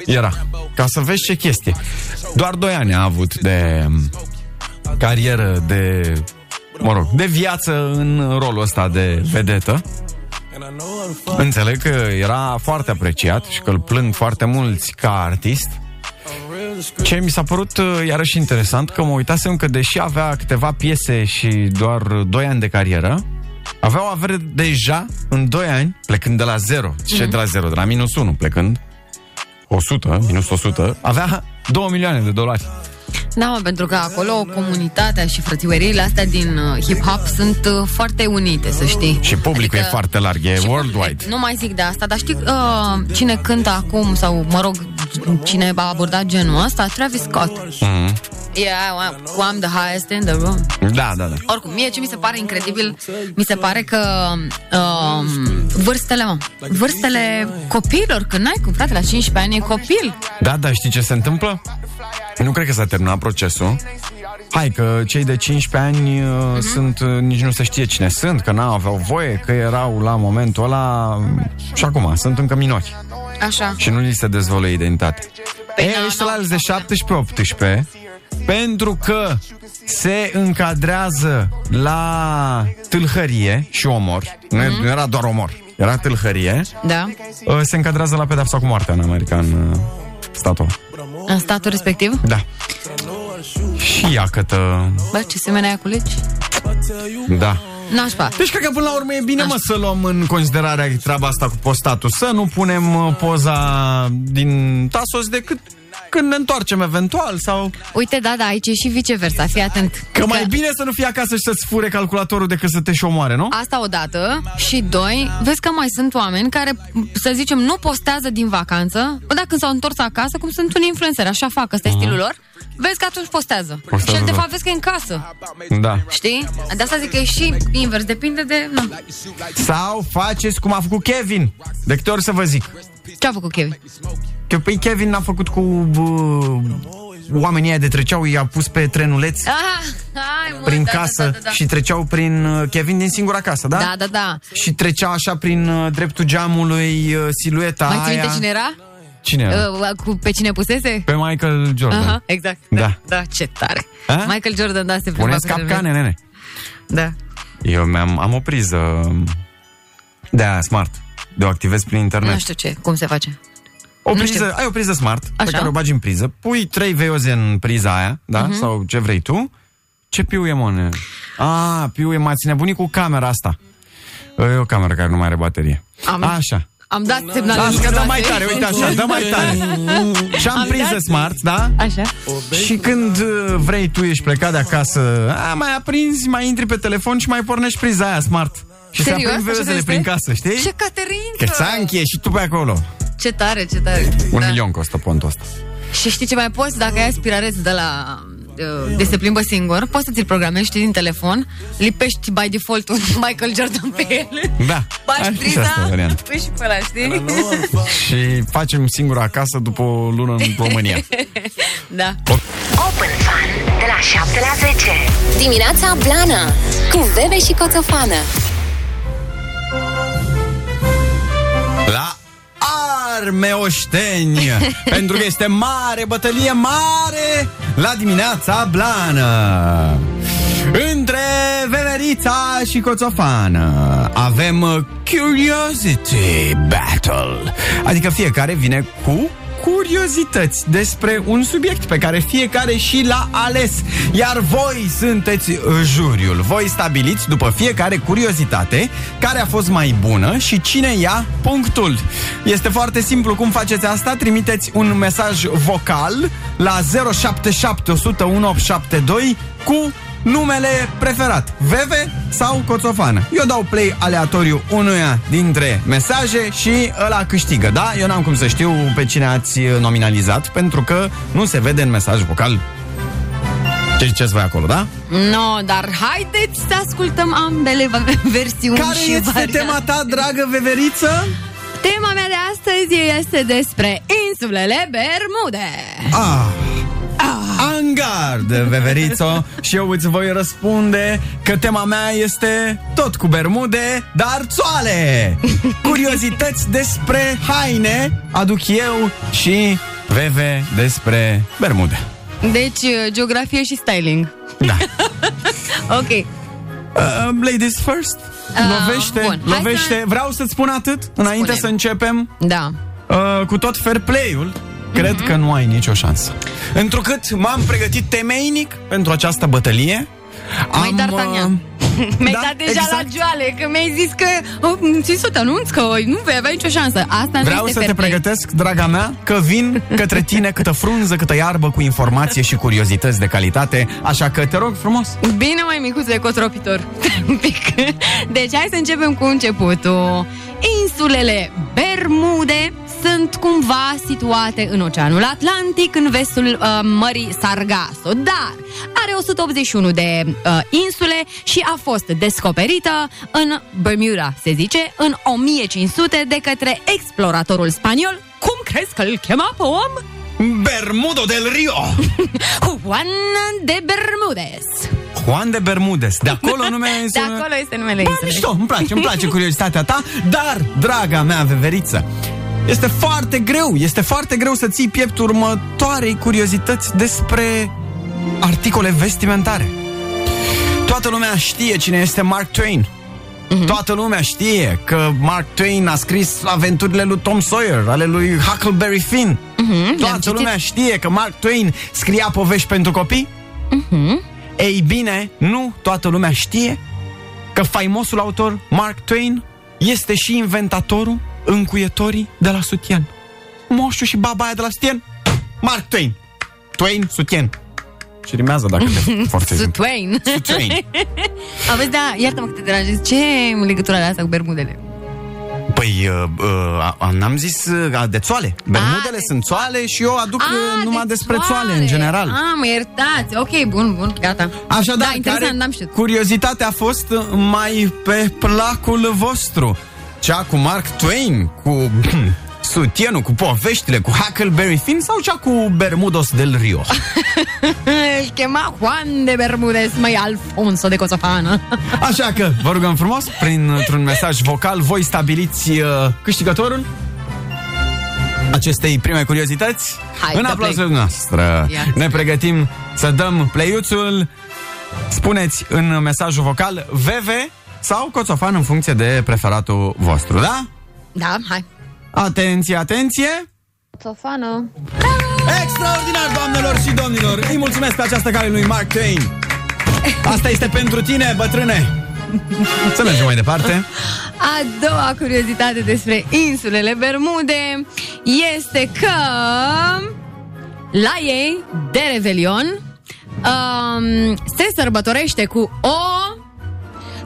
era. Ca să vezi ce chestie. Doar 2 ani a avut de um, carieră, de, mă rog, de viață în rolul ăsta de vedetă. Înțeleg că era foarte apreciat și că îl plâng foarte mulți ca artist. Ce mi s-a părut uh, iarăși interesant că mă uitasem că deși avea câteva piese și doar 2 ani de carieră, avea o avere deja în 2 ani, plecând de la 0. Ce de la 0? De la minus 1 plecând. 100, minus 100, avea 2 milioane de dolari. Da, mă, pentru că acolo comunitatea și frățiueriile astea din uh, hip-hop sunt uh, foarte unite, să știi. Și publicul e foarte larg, e și worldwide. Nu mai zic de asta, dar știi uh, cine cântă acum sau, mă rog, cine a abordat genul ăsta? Travis Scott. Mhm. Yeah, I'm, I'm the highest in the room. Da, da, da. Oricum, mie ce mi se pare incredibil, mi se pare că um, vârstele, mă, vârstele copiilor, că n-ai cum, frate, la 15 ani e copil. Da, dar știi ce se întâmplă? Nu cred că s-a terminat procesul. Hai că cei de 15 ani uh, Mhm. sunt, uh, nici nu se știe cine sunt, că n-au aveau voie, că erau la momentul ăla și acum sunt încă minori Așa. și nu li se dezvoltă identitate. Păi e, na, ăștia na, la de 17-18, pentru că se încadrează la tâlhărie și omor, nu, Mhm. nu era doar omor, era tâlhărie, Da. uh, se încadrează la pedepsa cu moartea în America, în uh, statul ăla. În statul respectiv? Da. Și ia câtă... Bă, ce semene cu legi? Da. Nașpa. Deci cred că până la urmă e bine, mă, să luăm în considerare treaba asta cu postatul. Să nu punem uh, poza din Tasos decât când ne întoarcem eventual sau... Uite, da, da, aici e și viceversa, fii atent. Că mai bine să nu fii acasă și să-ți fure calculatorul decât să te și omoare, nu? Asta odată și doi, vezi că mai sunt oameni care, să zicem, nu postează din vacanță, bă, dacă s-au întors acasă, cum sunt un influencer, așa fac, ăsta e stilul lor, vezi că atunci postează. Postează, și el, de da. fapt, vezi că e în casă, Da. știi? De asta zic că e și invers, depinde de... Nu. Sau faceți cum a făcut Kevin. De câte ori să vă zic. Ce a făcut Kevin? Că păi Kevin n-a făcut cu bă, oamenii aia de treceau, i-a pus pe trenuleț Ah, hai, mă, prin da, casă da, da, da. și treceau prin uh, Kevin din singura casă, da? Da, da, da. Și trecea așa prin uh, dreptul geamului uh, silueta Mai ții aia. minte cine era? Cine era? Uh, cu, pe cine pusese? Pe Michael Jordan. Aha, exact. Da. Da, ce tare. A? Michael Jordan, da, se plimba Puneți pe trenuleț. capcane, nene. Da. Eu mi-am, am o priză de aia smart. De o activez prin internet. Nu știu ce, cum se face. O Nu priză, știu. ai o priză smart pe Așa. care o bagi în priză, pui trei veioze în priza aia, da? Mhm. Sau ce vrei tu. Ce piu e, mă? A, piu e, m-ați nebunit cu camera asta. E o cameră care nu mai are baterie. Am- Așa. Am dat semnale Lasă că dă mișcătoare. mai tare, uite așa, dă mai tare. Și am Am priză dat- smart, da? Așa. Și când uh, vrei tu, ești plecat de acasă, a, mai aprinzi, mai intri pe telefon și mai pornești priza aia smart. Și se Serios? aprind Așa veozele este? prin casă, știi? Ce Caterință! Că ți și tu pe acolo. Ce tare, ce tare. Un Da. milion costă pontul ăsta. Și știi ce mai poți? Dacă ai aspirareț de la uh, de se plimbă singur, poți să ți-l programezi, știi, din telefon, lipești by default un Michael Jordan pe el, Da, bagi ar fi și priza, asta variantă. pui și pe ăla, știi? Și facem singur acasă după o lună în România. Da. Open Fun de la 7 la 10. Dimineața Blana cu Bebe și Coțofană. Arme oșteni Pentru că este mare, bătălie mare La dimineața blană. Între Veverița și Coțofană Avem uh, Curiosity Battle. Adică fiecare vine cu curiozități despre un subiect pe care fiecare și l-a ales. Iar voi sunteți uh, juriul. Voi stabiliți după fiecare curiozitate care a fost mai bună și cine ia punctul. Este foarte simplu cum faceți asta. Trimiteți un mesaj vocal la 077 100 1872 cu numele preferat, Veve sau Coțofană. Eu dau play aleatoriu unuia dintre mesaje și ăla câștigă, da? Eu n-am cum să știu pe cine ați nominalizat, pentru că nu se vede în mesaj vocal ce ziceți voi acolo, da? No, dar haideți să ascultăm ambele va- versiuni Care și este variante. tema ta, dragă Veveriță? Tema mea de astăzi este despre insulele Bermude. Ah. Angard, Veverițo Și eu îți voi răspunde că tema mea este tot cu bermude, dar țoale Curiozități despre haine aduc eu și Veve despre bermude Deci, uh, geografie și styling. Da Ok. uh, Ladies first Lovește, bun. Hai lovește să- Vreau să-ți spun atât Înainte Spune-mi. să începem Da. uh, cu tot fair play-ul, cred Mhm. că nu ai nicio șansă. Întrucât m-am pregătit temeinic pentru această bătălie. Mai Am, D'Artagnan. uh, Mi-ai da, dat deja exact. la joale, că mi-ai zis că oh, ți să te anunț că nu vei avea nicio șansă. Asta nu Vreau este să te fair play. pregătesc, draga mea, că vin către tine câtă frunză, câtă iarbă cu informație și curiozități de calitate, așa că te rog frumos. Bine, mai micuțe, cotropitor. Un pic. Deci hai să începem cu începutul. Insulele Bermude sunt cumva situate în Oceanul Atlantic, în vestul uh, Mării Sargasso, dar are 181 de uh, insule și a fost descoperită în Bermuda, se zice, în 1500 de către exploratorul spaniol. Cum crezi că îl chema pe om? Bermudo del Rio! Juan de Bermudes. Juan de Bermudes. De acolo nume De acolo este numele Bă, insulei. mișto, îmi place, îmi place curiozitatea ta, dar, draga mea veveriță, este foarte greu, este foarte greu să ții piept următoarei curiozități despre articole vestimentare. Toată lumea știe cine este Mark Twain. Toată lumea știe că Mark Twain a scris aventurile lui Tom Sawyer, ale lui Huckleberry Finn. le-am Toată citit. lumea știe că Mark Twain scria povești pentru copii. Ei bine, nu toată lumea știe că faimosul autor Mark Twain este și inventatorul încuietorii de la sutian. Moșul și baba aia de la sutien. Mark Twain. Twain, sutien. Și rimează dacă te forțezi. Sutwain. Sutwain. Aveți, da, iartă-mă că te deranjez. Ce e legătura de asta cu bermudele? Păi, uh, uh, a- n-am zis uh, de țoale. Bermudele de sunt țoale și eu aduc uh, numai de despre țoale țoale. în general. Ah, mă iertați. Ok, bun, bun, gata. Așadar, da, interesant, care n-am știut. curiozitatea a fost mai pe placul vostru. Cea cu Mark Twain, cu sutienul, cu poveștile, cu Huckleberry Finn sau cea cu Bermudos del Rio? Îl chema Juan de Bermudez, mai Alfonso de Coțofană. Așa că, vă rugăm frumos, printr-un mesaj vocal, voi stabiliți uh, câștigătorul acestei prime curiozități. Hai, în dă aplausul play. noastră. Ia. Ne pregătim să dăm play-uțul. Spuneți în mesajul vocal VV sau Coțofan în funcție de preferatul vostru, da? Da, hai. Atenție, atenție! Coțofană. Extraordinar, doamnelor și domnilor! Îi mulțumesc pe această cale lui Mark Twain. Asta este pentru tine, bătrâne! Să mergem mai departe. A doua curiozitate despre insulele Bermude este că la ei, de Revelion, um, se sărbătorește cu o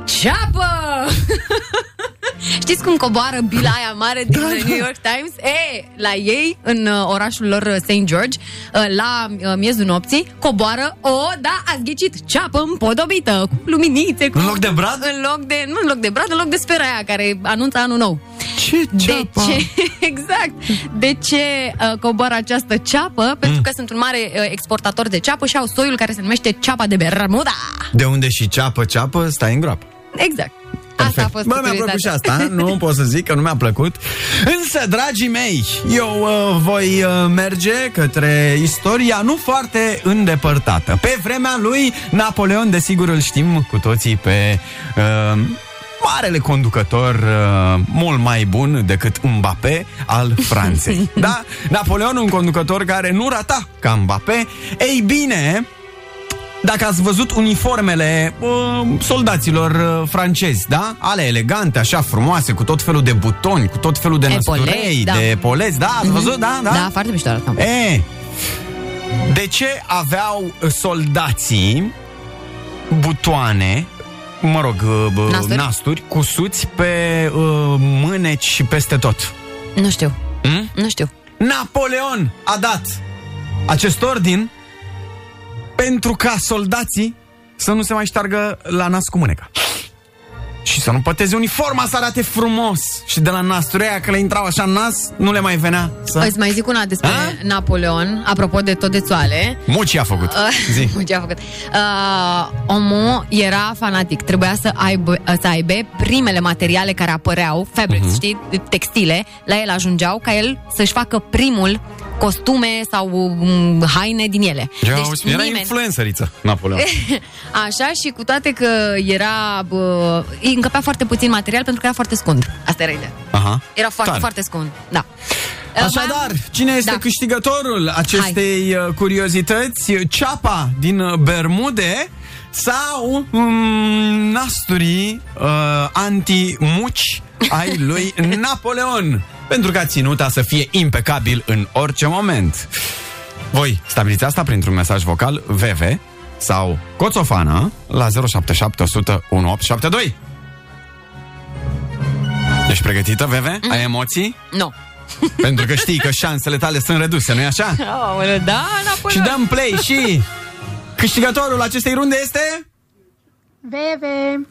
ceapă! Știți cum coboară bila aia mare din da, New York Times? E, la ei, în uh, orașul lor uh, St. George, uh, la uh, miezul nopții, coboară o, da, ați ghicit, ceapă împodobită, cu luminițe, cu... În loc de brad? În loc de, nu în loc de brad, în loc de sfera aia care anunță anul nou. Ce De ceapa? ce? Exact. De ce uh, coboară această ceapă? Pentru că sunt un mare uh, exportator de ceapă și au soiul care se numește ceapa de Bermuda. De unde și ceapă, ceapă, stai în groapă. Exact. Asta a fost Bă, mi-a plăcut și curiozitatea. asta, nu pot să zic că nu mi-a plăcut. Însă, dragii mei, eu uh, voi uh, merge către istoria nu foarte îndepărtată. Pe vremea lui Napoleon, desigur, îl știm cu toții pe... Uh, marele conducător uh, mult mai bun decât Mbappé al Franței. da? Napoleon, un conducător care nu rata ca Mbappé. Ei bine, dacă ați văzut uniformele uh, soldaților uh, francezi, da? Ale elegante, așa frumoase, cu tot felul de butoni, cu tot felul de Epoleți, năsturei, da. de poleți, da? Ați văzut? Da, da? Da, foarte mișto arată. E, de ce aveau soldații butoane, mă rog, uh, bă, Nasturi? nasturi, cusuți pe uh, mâneci și peste tot? Nu știu. Hmm? Nu știu. Napoleon a dat acest ordin pentru ca soldații să nu se mai șteargă la nas cu mâneca. Și să nu păteze uniforma, să arate frumos. Și de la nasturea că le intrau așa în nas, nu le mai venea să... Îți mai zic una despre A? Napoleon, apropo de tot de țoale. Muci a făcut. Zi. Ce a făcut? Uh, omul era fanatic. Trebuia să aibă, să aibă primele materiale care apăreau, fabrics, Mhm. uh-huh. știi, textile, la el ajungeau ca el să-și facă primul costume sau um, haine din ele. Ia, Deci auzi, era nimeni- influențăriță, Napoleon. Așa și cu toate că era bă, îi încăpea foarte puțin material pentru că era foarte scund. Asta era ideea. Aha. Era foarte, Tare. foarte scund. Da. Așadar, cine este Da. câștigătorul acestei uh, curiozități? Ceapa din uh, Bermude sau um, nasturii uh, anti-muci ai lui Napoleon? Pentru că a ținut să fie impecabil în orice moment. Voi stabiliți asta printr-un mesaj vocal VV sau Coțofana la 077 100 1872. Ești pregătită, VV? Ai emoții? Nu. Pentru că știi că șansele tale sunt reduse, nu-i așa? Aoleu, da, Napoleon. Și dăm play și câștigătorul acestei runde este... Bebe.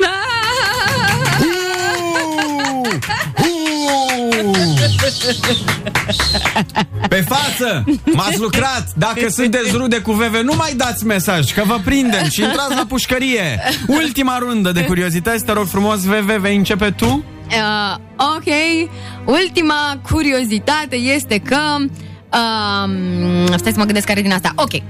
Pe față! M-ați lucrat! Dacă sunteți rude cu VV, nu mai dați mesaj, că vă prindem și intrați la pușcărie! Ultima rundă de curiozități, te rog frumos, VV, vei începe tu? Uh, ok. Ultima curiozitate este că... Uh, stai să mă gândesc care din asta. Ok.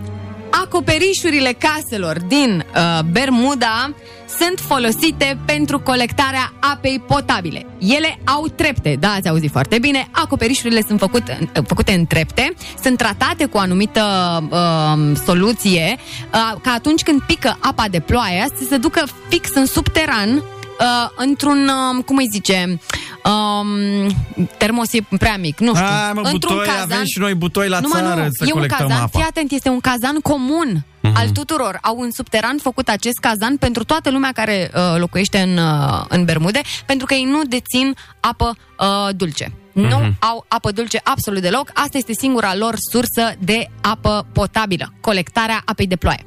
Acoperișurile caselor din uh, Bermuda sunt folosite pentru colectarea apei potabile. Ele au trepte, da, ați auzit foarte bine. Acoperișurile sunt făcute, făcute în trepte, sunt tratate cu o anumită uh, soluție, uh, ca atunci când pică apa de ploaie să se ducă fix în subteran uh, într-un, uh, cum îi zice, Um, termos e prea mic, nu știu. Hai, mă, butoi, avem și noi butoi la nu, mă, țară nu, să e un colectăm cazan, apa. fii atent, este un cazan comun al tuturor. Au în subteran făcut acest cazan pentru toată lumea care uh, locuiește în, uh, în Bermude, pentru că ei nu dețin apă uh, dulce. Nu au apă dulce absolut deloc. Asta este singura lor sursă de apă potabilă. Colectarea apei de ploaie.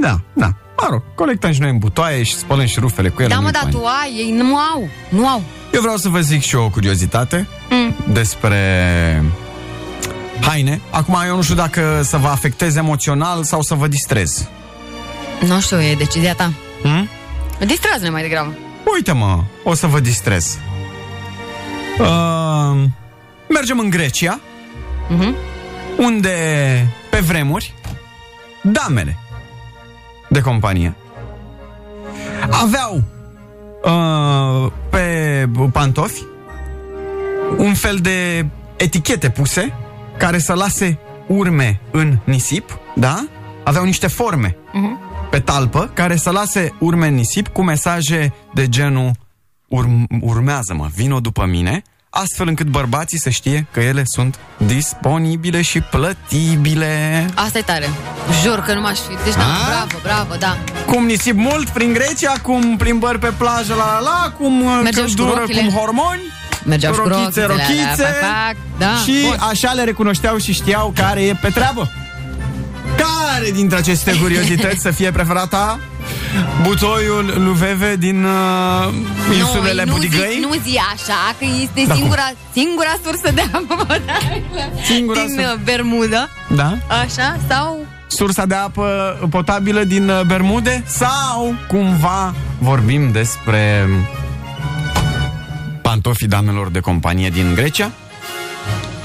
Da, da. Mă rog, colectăm și noi în butoaie și spălăm și rufele cu ele. Da, mă, nu-i dar fain. tu ai, ei nu au. Nu au. Eu vreau să vă zic și eu o curiozitate Mm. despre haine. Acum eu nu știu dacă să vă afecteze emoțional sau să vă distrez. Nu știu, e decizia ta. Hmm? Distrează-ne mai degrabă. Uite mă, o să vă distrez. Uh, mergem în Grecia, Mhm. unde pe vremuri damele de companie. Aveau uh, pe pantofi un fel de etichete puse care să lase urme în nisip, da? Aveau niște forme pe talpă care să lase urme în nisip cu mesaje de genul urm- urmează-mă, vino după mine, astfel încât bărbații să știe că ele sunt disponibile și plătibile. Asta e tare. Jur că nu m-aș fi. Deci, da, A? bravo, bravo, da. Cum nisip mult prin Grecia, cum plimbări pe plajă la la la, cum uh, Mergeam și cu căldură, rochile. cum hormoni. Mergeau și cu rochițe, rochițele alea, rochițe. fac, fac, da, și bun. așa le recunoșteau și știau care e pe treabă. Care dintre aceste curiozități să fie preferata? Butoiul lui Veve din uh, insulele nu, Budigăi? zi, nu zi așa, că este Da, singura, singura sursă de apă potabilă Singura din sursă. uh, Bermuda. Da? Așa? Sau... Sursa de apă potabilă din uh, Bermude? Sau cumva vorbim despre pantofii damelor de companie din Grecia?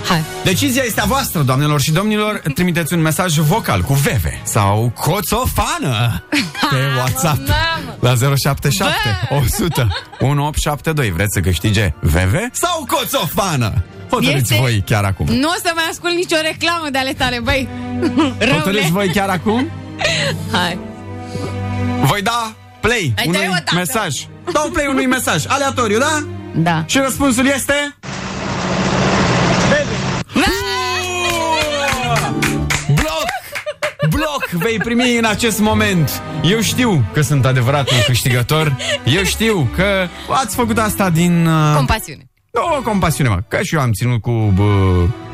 Hai. Decizia este a voastră, doamnelor și domnilor. Trimiteți un mesaj vocal cu Veve sau Coțofană pe WhatsApp mamă! la 077 100 1872. Vreți să câștige Veve sau Coțofană? Hotărâți Este- voi chiar acum. Nu o să mai ascult nicio reclamă de ale tale, băi. Răule. Hotărâți voi chiar acum? Hai. Voi da play Hai, unui dai-o dată. mesaj. Dau play unui mesaj. Aleatoriu, da? Da. Și răspunsul este... vei primi în acest moment. Eu știu că sunt adevărat un câștigător. Eu știu că ați făcut asta din... Uh, Compasiune. O compasiune, mă. Că și eu am ținut cu... Bă,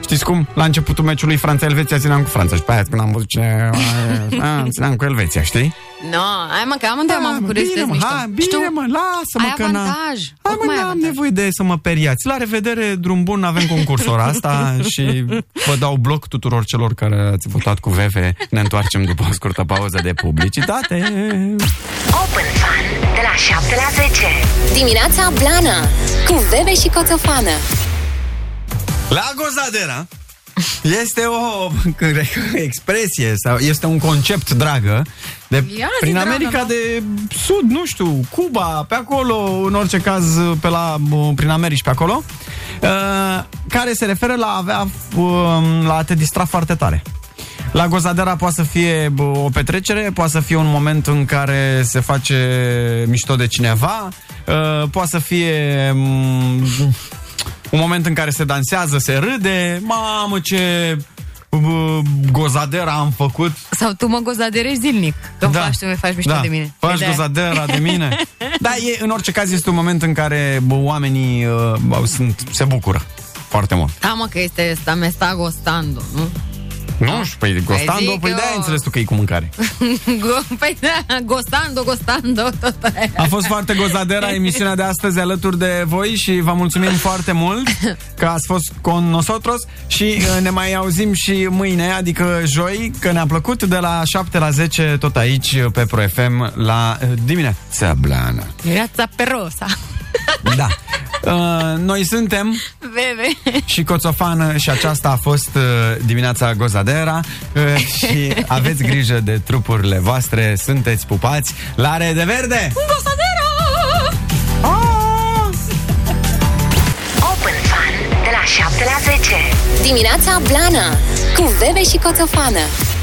știți cum? La începutul meciului Franța-Elveția țineam cu Franța. Și pe aia când am văzut cine... a, țineam cu Elveția, știi? No, hai mă, că amândoi am avut mă, curiozități bine, mă, mișto. hai, bine, Știu, mă, lasă-mă ai că n-am- avantaj. Hai, Oricum mă, ai n-am avantaj. nevoie de să mă periați. La revedere, drum bun, avem concursul ora asta și vă dau bloc tuturor celor care ați votat cu VV. Ne întoarcem după o scurtă pauză de publicitate. Open Fun de la 7 la 10. Dimineața Blana cu Bebe și Coțofană. La Gozadera este o cred că, expresie sau este un concept dragă de, Ia zi, prin dragă, America mă. de Sud, nu știu, Cuba, pe acolo, în orice caz, pe la, prin Americi pe acolo, uh, care se referă la a avea, uh, la a te distra foarte tare. La Gozadera poate să fie bă, o petrecere, poate să fie un moment în care se face mișto de cineva, uh, poate să fie mm, un moment în care se dansează, se râde, mamă ce bă, gozadera am făcut. Sau tu mă gozaderești zilnic. Că da. faci tu, mi faci mișto da. de mine. Faci Păi de- gozadera de mine. da, e, în orice caz este un moment în care bă, oamenii uh, bă, sunt, se bucură foarte mult. Da, mă, că este sta, me sta gostando, nu? Nu? Și păi gostando, zic păi eu. de-aia ai înțeles tu că e cu mâncare. Go- păi da, gostando, gostando, tot aia. A fost foarte gozadera emisiunea de astăzi alături de voi și vă mulțumim foarte mult că ați fost con nosotros și uh, ne mai auzim și mâine, adică joi, că ne-a plăcut de la 7 la 10 tot aici pe Pro FM la uh, dimineața blană. Viața pe rosa. Da. Uh, noi suntem Bebe. și Coțofană și aceasta a fost uh, dimineața Gozadera uh, și aveți grijă de trupurile voastre, sunteți pupați, la de verde! Gostadera! Open Fun de la 7 la 10. Dimineața Blana cu Bebe și Coțofană.